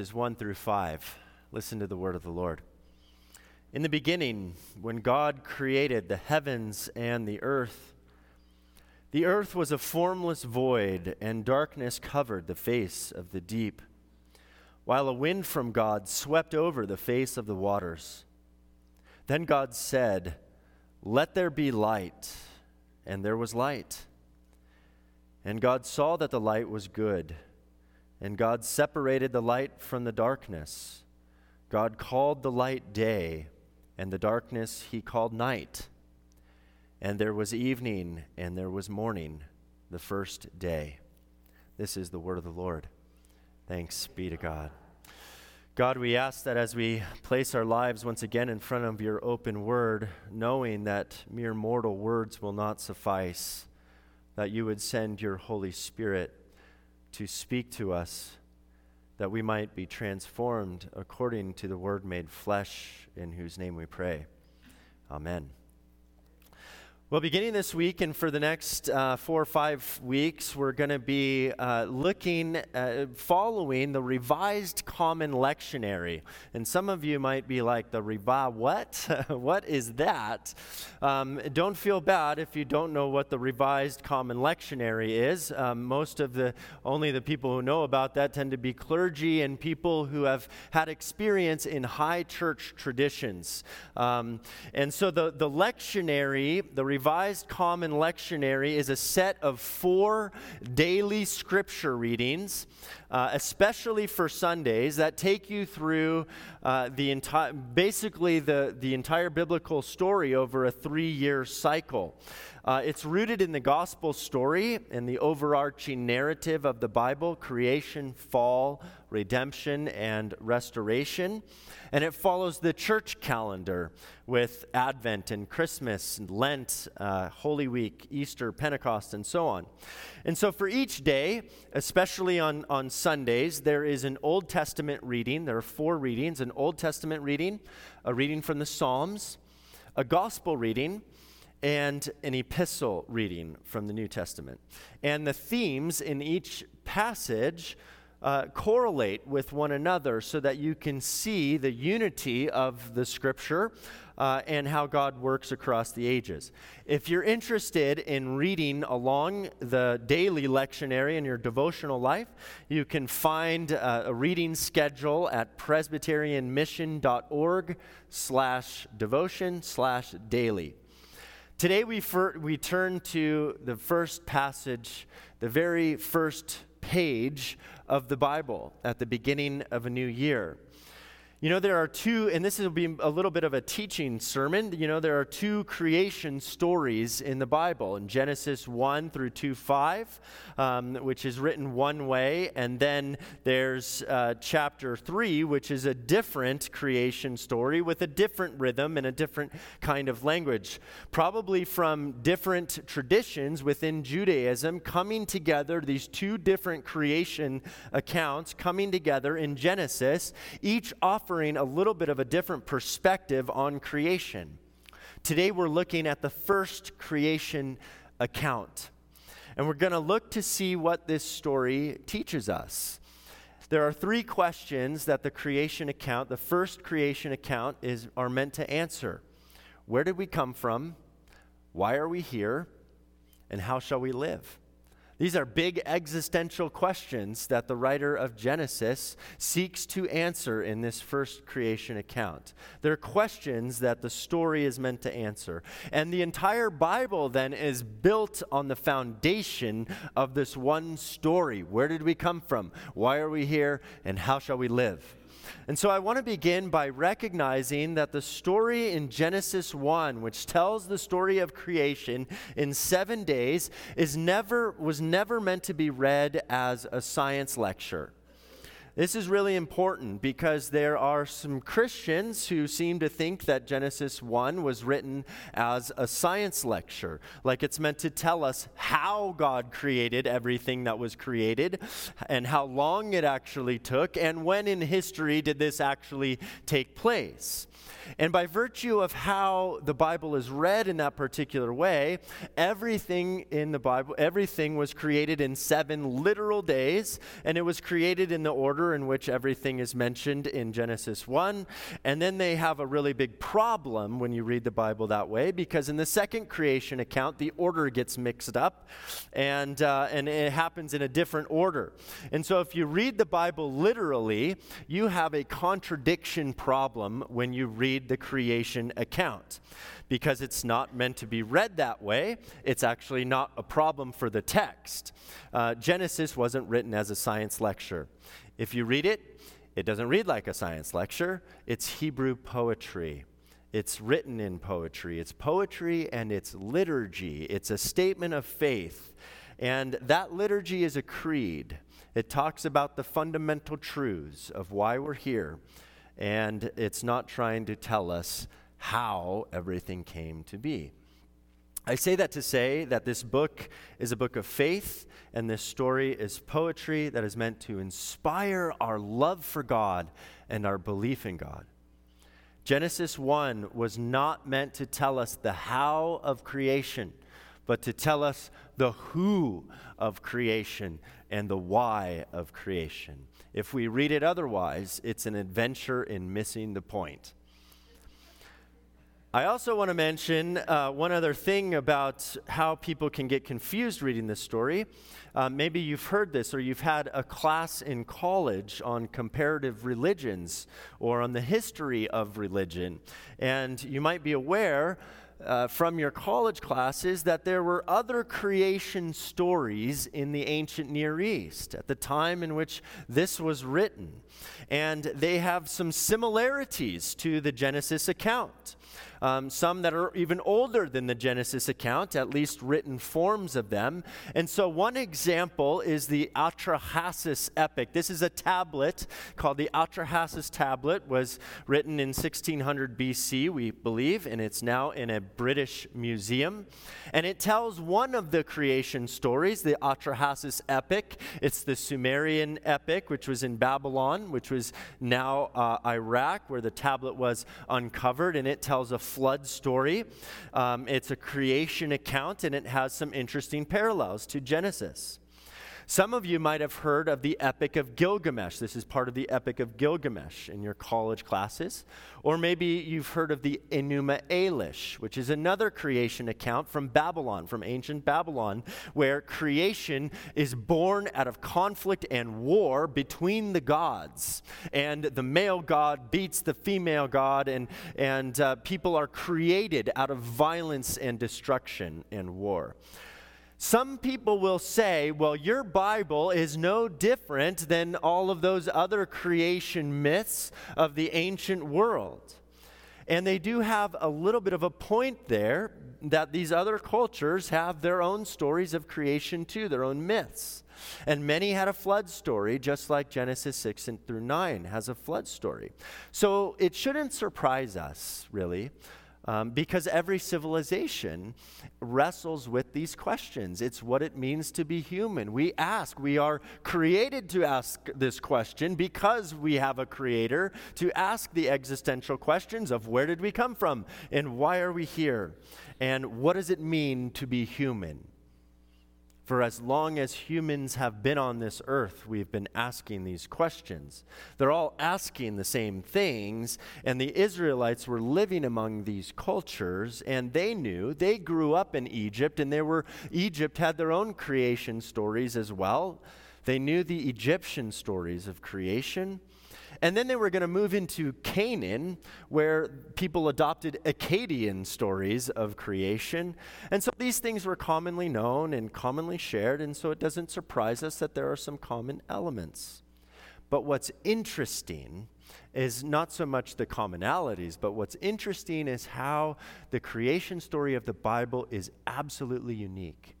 Is 1 through 5. Listen to the word of the Lord. In the beginning, when God created the heavens and the earth, the earth was a formless void, and darkness covered the face of the deep, while a wind from God swept over the face of the waters. Then God said, Let there be light, and there was light. And God saw that the light was good. And God separated the light from the darkness. God called the light day, and the darkness he called night. And there was evening, and there was morning, the first day. This is the word of the Lord. Thanks be to God. God, we ask that as we place our lives once again in front of your open word, knowing that mere mortal words will not suffice, that you would send your Holy Spirit to speak to us that we might be transformed according to the word made flesh, in whose name we pray. Amen. Well, beginning this week and for the next uh, four or five weeks, we're going to be uh, looking, uh, following the Revised Common Lectionary. And some of you might be like, the Revised, what? what is that? Um, don't feel bad if you don't know what the Revised Common Lectionary is. Um, most of the, only the people who know about that tend to be clergy and people who have had experience in high church traditions. Um, and so the, the lectionary, the Revised Common Lectionary is a set of four daily scripture readings, uh, especially for Sundays, that take you through uh, the entire, basically the, the entire biblical story over a three year cycle. Uh, it's rooted in the gospel story and the overarching narrative of the Bible creation, fall, redemption, and restoration. And it follows the church calendar with Advent and Christmas, and Lent, uh, Holy Week, Easter, Pentecost, and so on. And so for each day, especially on, on Sundays, there is an Old Testament reading. There are four readings an Old Testament reading, a reading from the Psalms, a gospel reading, and an epistle reading from the New Testament. And the themes in each passage uh, correlate with one another so that you can see the unity of the scripture uh, and how God works across the ages. If you're interested in reading along the daily lectionary in your devotional life, you can find uh, a reading schedule at presbyterianmission.org slash devotion slash daily. Today we, fir- we turn to the first passage, the very first page of the Bible at the beginning of a new year. You know, there are two, and this will be a little bit of a teaching sermon. You know, there are two creation stories in the Bible in Genesis 1 through 2 5, um, which is written one way, and then there's uh, chapter 3, which is a different creation story with a different rhythm and a different kind of language. Probably from different traditions within Judaism coming together, these two different creation accounts coming together in Genesis, each offering offering a little bit of a different perspective on creation. Today we're looking at the first creation account. And we're going to look to see what this story teaches us. There are three questions that the creation account, the first creation account, is, are meant to answer Where did we come from? Why are we here? And how shall we live? These are big existential questions that the writer of Genesis seeks to answer in this first creation account. They're questions that the story is meant to answer. And the entire Bible then is built on the foundation of this one story. Where did we come from? Why are we here? And how shall we live? And so I want to begin by recognizing that the story in Genesis 1, which tells the story of creation in 7 days, is never was never meant to be read as a science lecture. This is really important because there are some Christians who seem to think that Genesis 1 was written as a science lecture, like it's meant to tell us how God created everything that was created and how long it actually took and when in history did this actually take place. And by virtue of how the Bible is read in that particular way, everything in the Bible, everything was created in seven literal days, and it was created in the order in which everything is mentioned in Genesis 1. And then they have a really big problem when you read the Bible that way, because in the second creation account, the order gets mixed up and, uh, and it happens in a different order. And so if you read the Bible literally, you have a contradiction problem when you read the creation account because it's not meant to be read that way. It's actually not a problem for the text. Uh, Genesis wasn't written as a science lecture. If you read it, it doesn't read like a science lecture, it's Hebrew poetry. It's written in poetry. It's poetry and it's liturgy. It's a statement of faith. And that liturgy is a creed. It talks about the fundamental truths of why we're here. And it's not trying to tell us how everything came to be. I say that to say that this book is a book of faith, and this story is poetry that is meant to inspire our love for God and our belief in God. Genesis 1 was not meant to tell us the how of creation, but to tell us the who of creation and the why of creation. If we read it otherwise, it's an adventure in missing the point. I also want to mention uh, one other thing about how people can get confused reading this story. Uh, maybe you've heard this, or you've had a class in college on comparative religions or on the history of religion. And you might be aware uh, from your college classes that there were other creation stories in the ancient Near East at the time in which this was written. And they have some similarities to the Genesis account um, some that are even older than the Genesis account, at least written forms of them. And so, one example is the Atrahasis epic. This is a tablet called the Atrahasis tablet, was written in 1600 BC, we believe, and it's now in a British museum. And it tells one of the creation stories, the Atrahasis epic. It's the Sumerian epic, which was in Babylon, which was now uh, Iraq, where the tablet was uncovered, and it tells a flood story. Um, it's a creation account, and it has some interesting parallels to Genesis. Some of you might have heard of the Epic of Gilgamesh. This is part of the Epic of Gilgamesh in your college classes. Or maybe you've heard of the Enuma Elish, which is another creation account from Babylon, from ancient Babylon, where creation is born out of conflict and war between the gods. And the male god beats the female god, and, and uh, people are created out of violence and destruction and war. Some people will say, well, your Bible is no different than all of those other creation myths of the ancient world. And they do have a little bit of a point there that these other cultures have their own stories of creation too, their own myths. And many had a flood story, just like Genesis 6 and through 9 has a flood story. So it shouldn't surprise us, really, um, because every civilization wrestles with these questions. It's what it means to be human. We ask, we are created to ask this question because we have a creator to ask the existential questions of where did we come from and why are we here and what does it mean to be human. For as long as humans have been on this earth, we've been asking these questions. They're all asking the same things, and the Israelites were living among these cultures, and they knew they grew up in Egypt, and they were Egypt had their own creation stories as well. They knew the Egyptian stories of creation. And then they were going to move into Canaan, where people adopted Akkadian stories of creation. And so these things were commonly known and commonly shared, and so it doesn't surprise us that there are some common elements. But what's interesting is not so much the commonalities, but what's interesting is how the creation story of the Bible is absolutely unique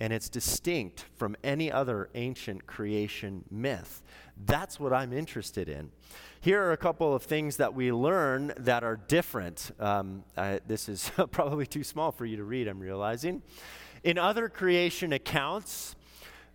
and it's distinct from any other ancient creation myth. That's what I'm interested in. Here are a couple of things that we learn that are different. Um, I, this is probably too small for you to read, I'm realizing. In other creation accounts,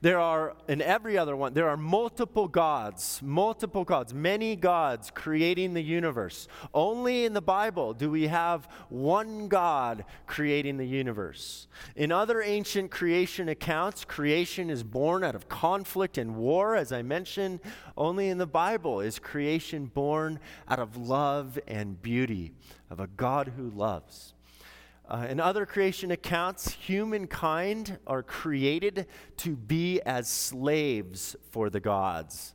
there are, in every other one, there are multiple gods, multiple gods, many gods creating the universe. Only in the Bible do we have one God creating the universe. In other ancient creation accounts, creation is born out of conflict and war, as I mentioned. Only in the Bible is creation born out of love and beauty, of a God who loves. Uh, in other creation accounts, humankind are created to be as slaves for the gods.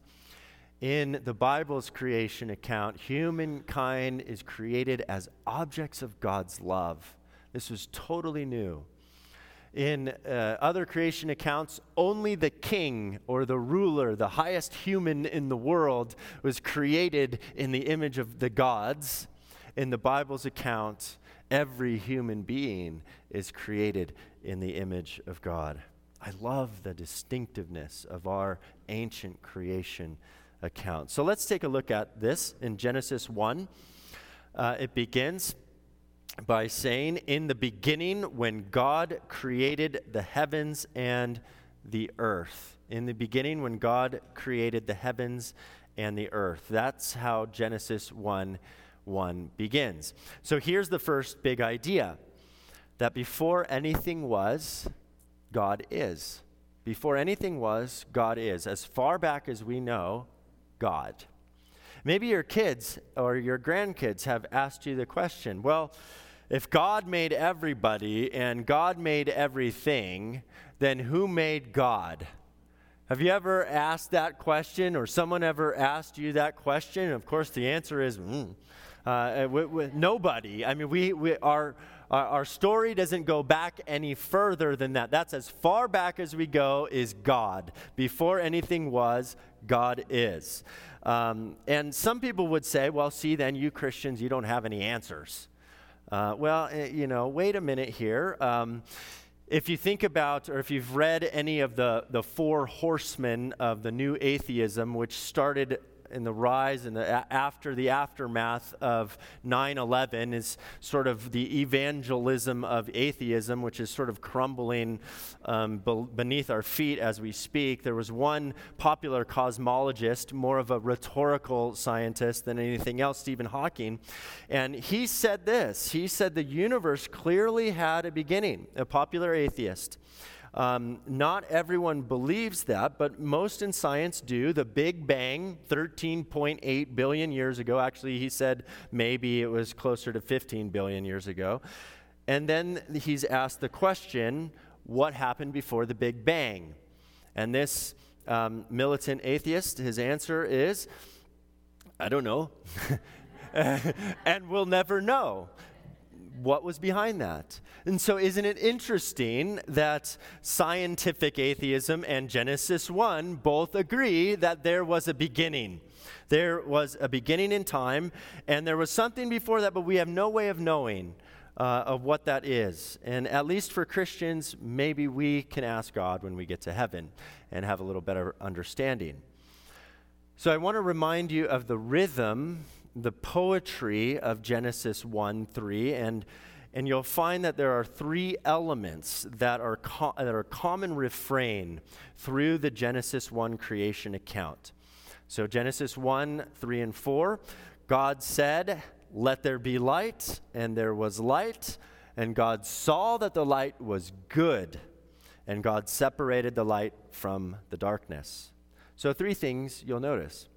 In the Bible's creation account, humankind is created as objects of God's love. This was totally new. In uh, other creation accounts, only the king or the ruler, the highest human in the world, was created in the image of the gods. In the Bible's account, Every human being is created in the image of God. I love the distinctiveness of our ancient creation account. So let's take a look at this in Genesis 1. Uh, it begins by saying, In the beginning, when God created the heavens and the earth. In the beginning, when God created the heavens and the earth. That's how Genesis 1 1 begins. So here's the first big idea that before anything was, God is. Before anything was, God is. As far back as we know, God. Maybe your kids or your grandkids have asked you the question well, if God made everybody and God made everything, then who made God? Have you ever asked that question or someone ever asked you that question? Of course, the answer is mm, uh, with, with nobody. I mean, we, we our, our story doesn't go back any further than that. That's as far back as we go is God. Before anything was, God is. Um, and some people would say, well, see, then you Christians, you don't have any answers. Uh, well, eh, you know, wait a minute here. Um, if you think about, or if you've read any of the, the four horsemen of the new atheism, which started in the rise and the, after the aftermath of 9 11 is sort of the evangelism of atheism, which is sort of crumbling um, beneath our feet as we speak. There was one popular cosmologist, more of a rhetorical scientist than anything else, Stephen Hawking, and he said this He said the universe clearly had a beginning, a popular atheist. Um, not everyone believes that, but most in science do. The Big Bang, 13.8 billion years ago, actually, he said maybe it was closer to 15 billion years ago. And then he's asked the question what happened before the Big Bang? And this um, militant atheist, his answer is, I don't know. and we'll never know what was behind that? And so, isn't it interesting that scientific atheism and Genesis 1 both agree that there was a beginning? There was a beginning in time, and there was something before that, but we have no way of knowing uh, of what that is. And at least for Christians, maybe we can ask God when we get to heaven and have a little better understanding. So, I want to remind you of the rhythm the poetry of Genesis 1 3, and, and you'll find that there are three elements that are, co- that are common refrain through the Genesis 1 creation account. So, Genesis 1 3 and 4, God said, Let there be light, and there was light. And God saw that the light was good, and God separated the light from the darkness. So, three things you'll notice.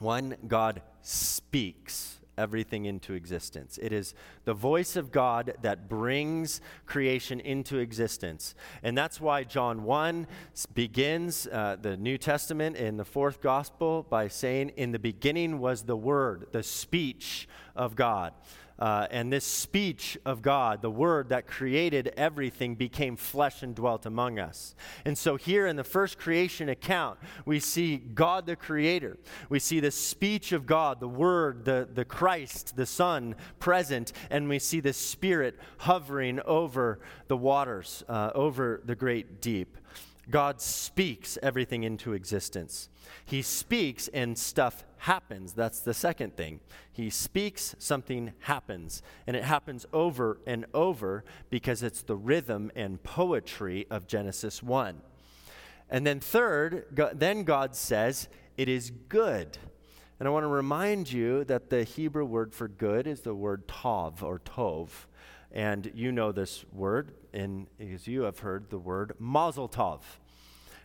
One, God speaks everything into existence. It is the voice of God that brings creation into existence. And that's why John 1 begins uh, the New Testament in the fourth gospel by saying, In the beginning was the Word, the speech of God. Uh, and this speech of God, the word that created everything, became flesh and dwelt among us. And so, here in the first creation account, we see God the Creator. We see the speech of God, the Word, the, the Christ, the Son present, and we see the Spirit hovering over the waters, uh, over the great deep. God speaks everything into existence. He speaks and stuff happens. That's the second thing. He speaks, something happens. And it happens over and over because it's the rhythm and poetry of Genesis 1. And then, third, God, then God says, It is good. And I want to remind you that the Hebrew word for good is the word tov or tov. And you know this word, and as you have heard the word mazel tov.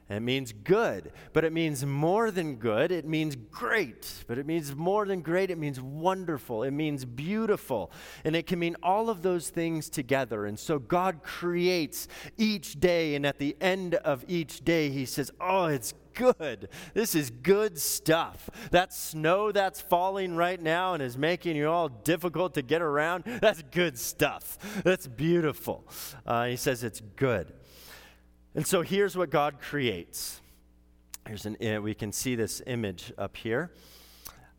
It means good, but it means more than good. It means great, but it means more than great. It means wonderful. It means beautiful. And it can mean all of those things together. And so God creates each day, and at the end of each day, He says, Oh, it's good. This is good stuff. That snow that's falling right now and is making you all difficult to get around, that's good stuff. That's beautiful. Uh, he says it's good. And so here's what God creates. Here's an, uh, we can see this image up here.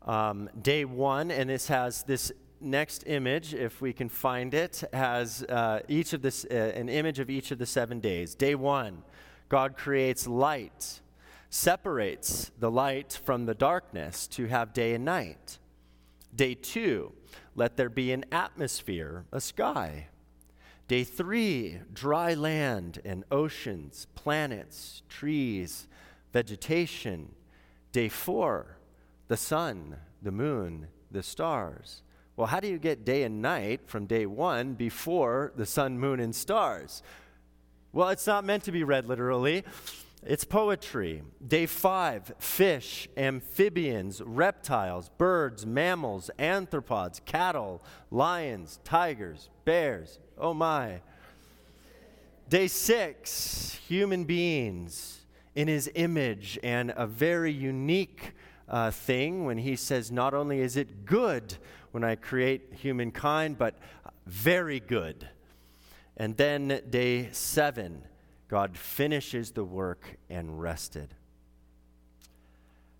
Um, day one, and this has this next image, if we can find it, has uh, each of this, uh, an image of each of the seven days. Day one, God creates light, separates the light from the darkness to have day and night. Day two, let there be an atmosphere, a sky. Day three, dry land and oceans, planets, trees, vegetation. Day four, the sun, the moon, the stars. Well, how do you get day and night from day one before the sun, moon, and stars? Well, it's not meant to be read literally. It's poetry. Day five fish, amphibians, reptiles, birds, mammals, anthropods, cattle, lions, tigers, bears. Oh my. Day six human beings in his image, and a very unique uh, thing when he says, Not only is it good when I create humankind, but very good. And then day seven God finishes the work and rested.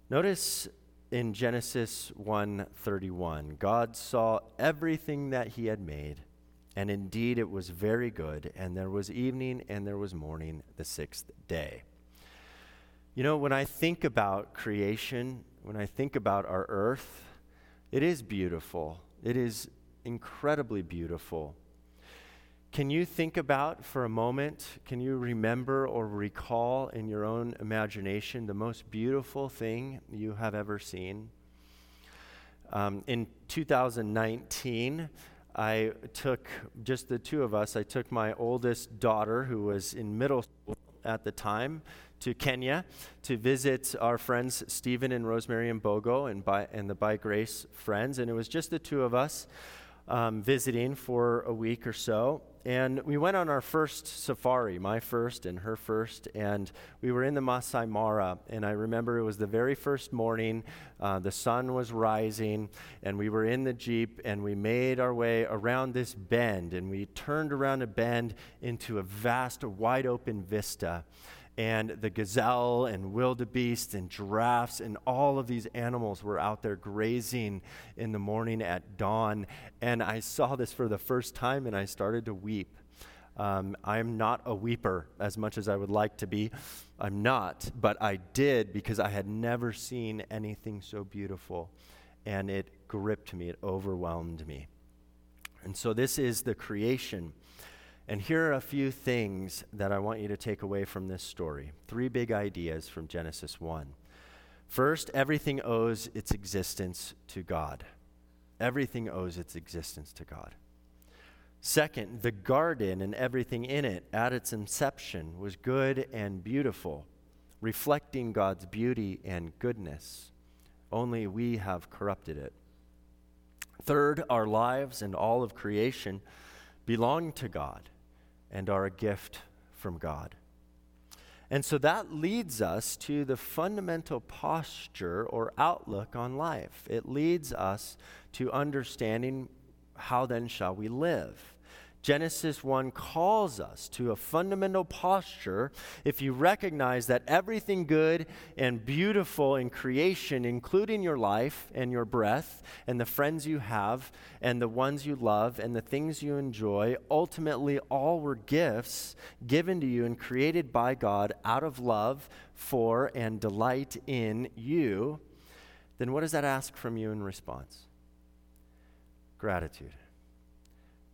Notice in Genesis 1:31, God saw everything that he had made, and indeed it was very good, and there was evening and there was morning the sixth day. You know, when I think about creation, when I think about our earth, it is beautiful. It is incredibly beautiful. Can you think about for a moment, can you remember or recall in your own imagination the most beautiful thing you have ever seen? Um, in 2019, I took, just the two of us, I took my oldest daughter, who was in middle school at the time, to Kenya to visit our friends Stephen and Rosemary and Bogo and, and the By Grace friends. And it was just the two of us um, visiting for a week or so. And we went on our first safari, my first and her first, and we were in the Masai Mara. And I remember it was the very first morning, uh, the sun was rising, and we were in the Jeep, and we made our way around this bend, and we turned around a bend into a vast, wide open vista and the gazelle and wildebeest and giraffes and all of these animals were out there grazing in the morning at dawn. And I saw this for the first time and I started to weep. Um, I'm not a weeper as much as I would like to be. I'm not, but I did because I had never seen anything so beautiful. And it gripped me, it overwhelmed me. And so, this is the creation and here are a few things that I want you to take away from this story. Three big ideas from Genesis 1. First, everything owes its existence to God. Everything owes its existence to God. Second, the garden and everything in it at its inception was good and beautiful, reflecting God's beauty and goodness. Only we have corrupted it. Third, our lives and all of creation belong to God and are a gift from God. And so that leads us to the fundamental posture or outlook on life. It leads us to understanding how then shall we live. Genesis 1 calls us to a fundamental posture if you recognize that everything good and beautiful in creation, including your life and your breath and the friends you have and the ones you love and the things you enjoy, ultimately all were gifts given to you and created by God out of love for and delight in you, then what does that ask from you in response? Gratitude.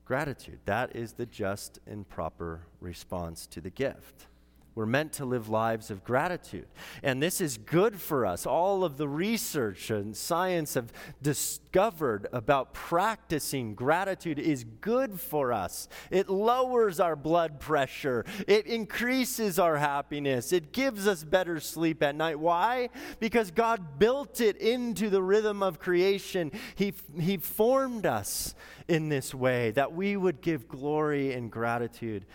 Gratitude. That is the just and proper response to the gift. We're meant to live lives of gratitude. And this is good for us. All of the research and science have discovered about practicing gratitude is good for us. It lowers our blood pressure, it increases our happiness, it gives us better sleep at night. Why? Because God built it into the rhythm of creation. He, he formed us in this way that we would give glory and gratitude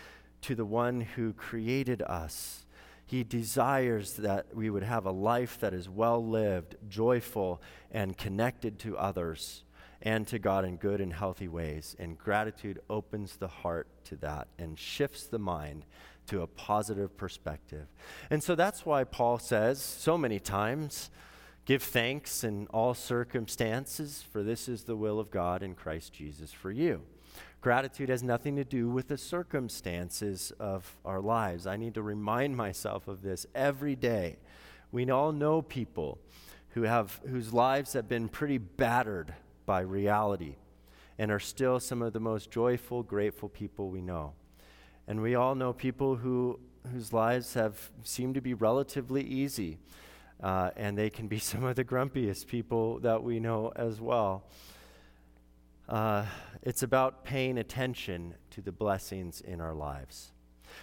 to the one who created us. He desires that we would have a life that is well lived, joyful, and connected to others and to God in good and healthy ways. And gratitude opens the heart to that and shifts the mind to a positive perspective. And so that's why Paul says so many times give thanks in all circumstances, for this is the will of God in Christ Jesus for you. Gratitude has nothing to do with the circumstances of our lives. I need to remind myself of this every day. We all know people who have, whose lives have been pretty battered by reality and are still some of the most joyful, grateful people we know. And we all know people who, whose lives have seemed to be relatively easy, uh, and they can be some of the grumpiest people that we know as well. Uh, it's about paying attention to the blessings in our lives.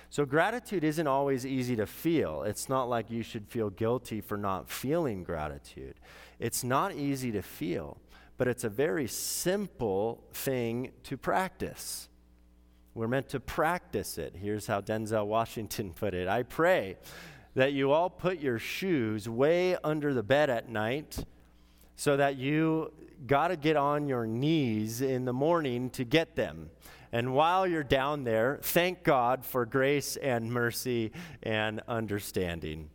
So, gratitude isn't always easy to feel. It's not like you should feel guilty for not feeling gratitude. It's not easy to feel, but it's a very simple thing to practice. We're meant to practice it. Here's how Denzel Washington put it I pray that you all put your shoes way under the bed at night so that you got to get on your knees in the morning to get them. And while you're down there, thank God for grace and mercy and understanding.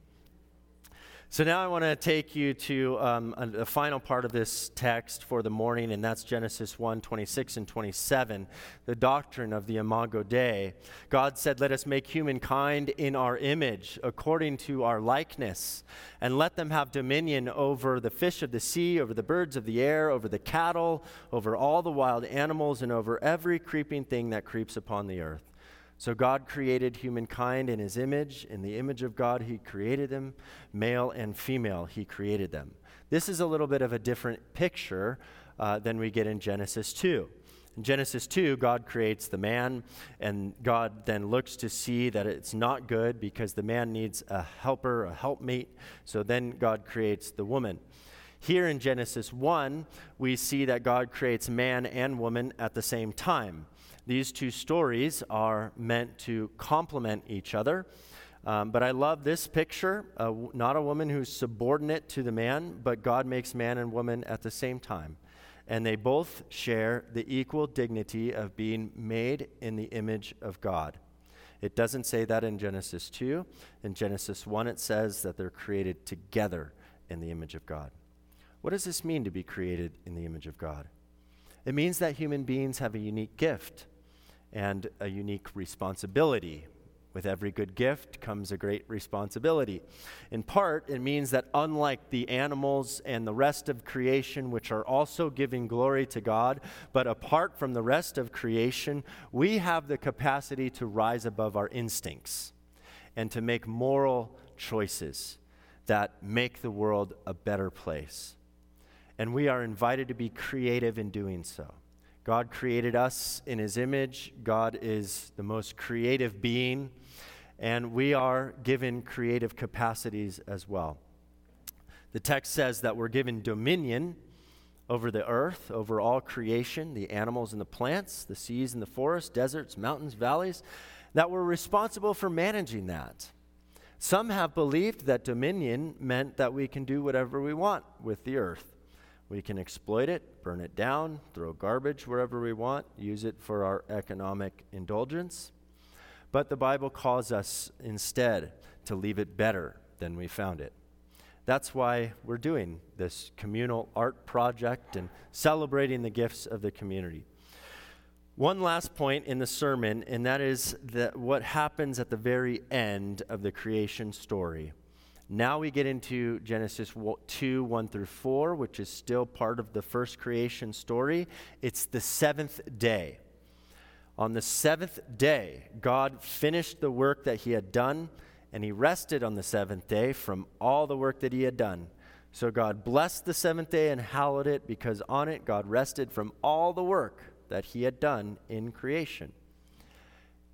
So now I want to take you to um, final part of this text for the morning, and that's Genesis 1 26 and 27, the doctrine of the Imago Dei. God said, Let us make humankind in our image, according to our likeness, and let them have dominion over the fish of the sea, over the birds of the air, over the cattle, over all the wild animals, and over every creeping thing that creeps upon the earth. So God created humankind in his image. In the image of God, he created them. Male and female, he created them. This is a little bit of a different picture uh, than we get in Genesis 2. In Genesis 2, God creates the man, and God then looks to see that it's not good because the man needs a helper, a helpmate. So then God creates the woman. Here in Genesis 1, we see that God creates man and woman at the same time. These two stories are meant to complement each other. Um, but I love this picture uh, not a woman who's subordinate to the man, but God makes man and woman at the same time. And they both share the equal dignity of being made in the image of God. It doesn't say that in Genesis 2. In Genesis 1, it says that they're created together in the image of God. What does this mean to be created in the image of God? It means that human beings have a unique gift and a unique responsibility. With every good gift comes a great responsibility. In part, it means that unlike the animals and the rest of creation, which are also giving glory to God, but apart from the rest of creation, we have the capacity to rise above our instincts and to make moral choices that make the world a better place. And we are invited to be creative in doing so. God created us in his image. God is the most creative being, and we are given creative capacities as well. The text says that we're given dominion over the earth, over all creation, the animals and the plants, the seas and the forests, deserts, mountains, valleys, that we're responsible for managing that. Some have believed that dominion meant that we can do whatever we want with the earth. We can exploit it, burn it down, throw garbage wherever we want, use it for our economic indulgence. But the Bible calls us instead to leave it better than we found it. That's why we're doing this communal art project and celebrating the gifts of the community. One last point in the sermon, and that is that what happens at the very end of the creation story. Now we get into Genesis 2 1 through 4, which is still part of the first creation story. It's the seventh day. On the seventh day, God finished the work that he had done, and he rested on the seventh day from all the work that he had done. So God blessed the seventh day and hallowed it because on it God rested from all the work that he had done in creation.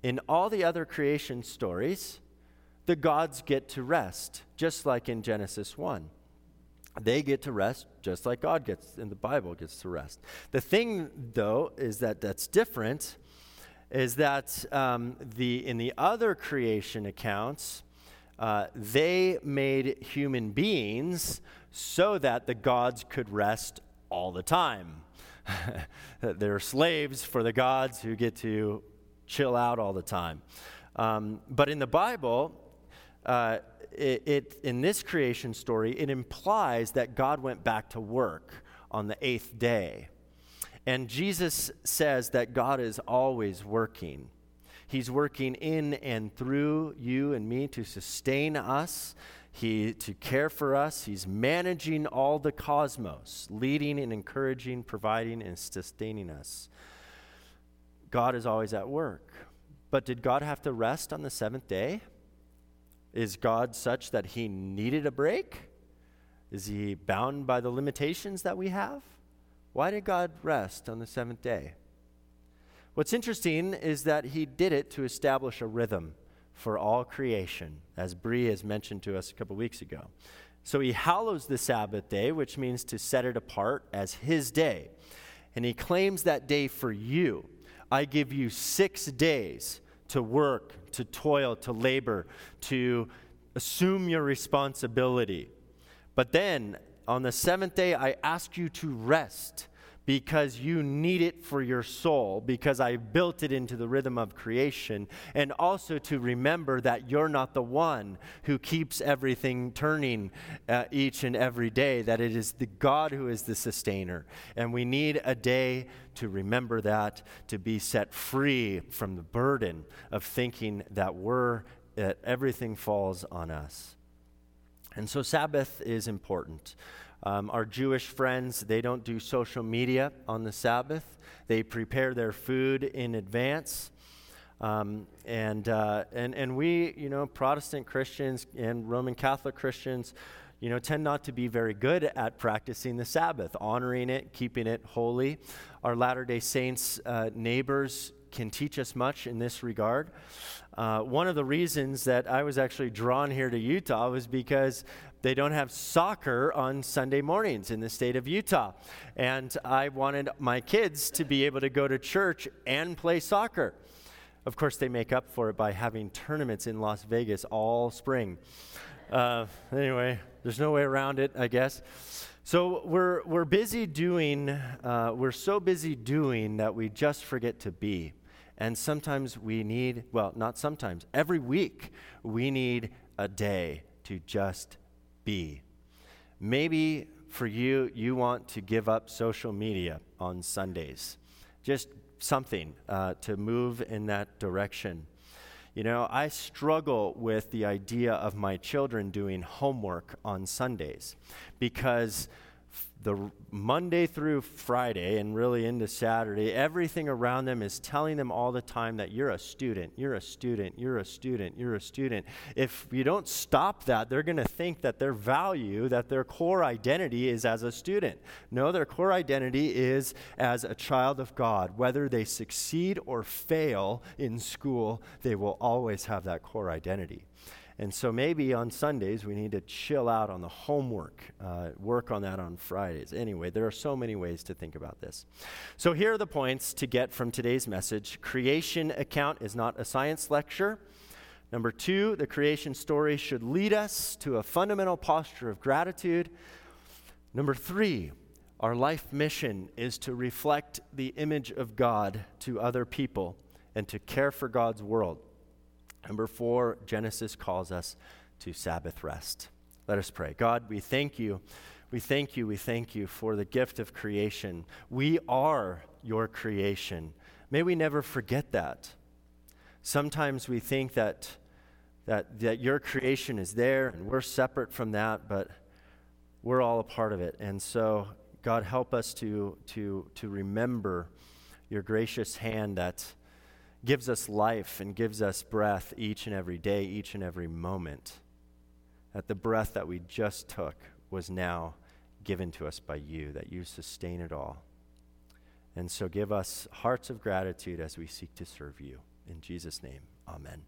In all the other creation stories, the gods get to rest, just like in Genesis 1. They get to rest just like God gets in the Bible gets to rest. The thing, though, is that that's different is that um, the, in the other creation accounts, uh, they made human beings so that the gods could rest all the time. They're slaves for the gods who get to chill out all the time. Um, but in the Bible, uh, it, it, in this creation story, it implies that God went back to work on the eighth day. And Jesus says that God is always working. He's working in and through you and me to sustain us, he, to care for us. He's managing all the cosmos, leading and encouraging, providing and sustaining us. God is always at work. But did God have to rest on the seventh day? Is God such that he needed a break? Is he bound by the limitations that we have? Why did God rest on the seventh day? What's interesting is that he did it to establish a rhythm for all creation, as Bree has mentioned to us a couple weeks ago. So he hallows the Sabbath day, which means to set it apart as his day. And he claims that day for you. I give you six days to work, to toil, to labor, to assume your responsibility. But then on the seventh day, I ask you to rest because you need it for your soul, because I built it into the rhythm of creation, and also to remember that you're not the one who keeps everything turning uh, each and every day, that it is the God who is the sustainer. And we need a day to remember that, to be set free from the burden of thinking that we're, that everything falls on us. And so Sabbath is important. Um, our Jewish friends, they don't do social media on the Sabbath. They prepare their food in advance. Um, and, uh, and, and we, you know, Protestant Christians and Roman Catholic Christians, you know, tend not to be very good at practicing the Sabbath, honoring it, keeping it holy. Our Latter day Saints uh, neighbors can teach us much in this regard. Uh, one of the reasons that I was actually drawn here to Utah was because they don't have soccer on Sunday mornings in the state of Utah. And I wanted my kids to be able to go to church and play soccer. Of course, they make up for it by having tournaments in Las Vegas all spring. Uh, anyway, there's no way around it, I guess. So we're, we're busy doing, uh, we're so busy doing that we just forget to be. And sometimes we need, well, not sometimes, every week, we need a day to just be. Maybe for you, you want to give up social media on Sundays. Just something uh, to move in that direction. You know, I struggle with the idea of my children doing homework on Sundays because the Monday through Friday and really into Saturday, everything around them is telling them all the time that you're a student, you're a student, you're a student, you're a student. If you don't stop that, they're going to think that their value, that their core identity is as a student. No, their core identity is as a child of God. Whether they succeed or fail in school, they will always have that core identity. And so maybe on Sundays we need to chill out on the homework, uh, work on that on Fridays. Anyway, there are so many ways to think about this. So here are the points to get from today's message creation account is not a science lecture. Number two, the creation story should lead us to a fundamental posture of gratitude. Number three, our life mission is to reflect the image of God to other people and to care for God's world. Number four, Genesis calls us to Sabbath rest. Let us pray. God, we thank you. We thank you. We thank you for the gift of creation. We are your creation. May we never forget that. Sometimes we think that, that, that your creation is there and we're separate from that, but we're all a part of it. And so, God, help us to, to, to remember your gracious hand that gives us life and gives us breath each and every day, each and every moment. That the breath that we just took was now given to us by you, that you sustain it all. And so give us hearts of gratitude as we seek to serve you. In Jesus' name, amen.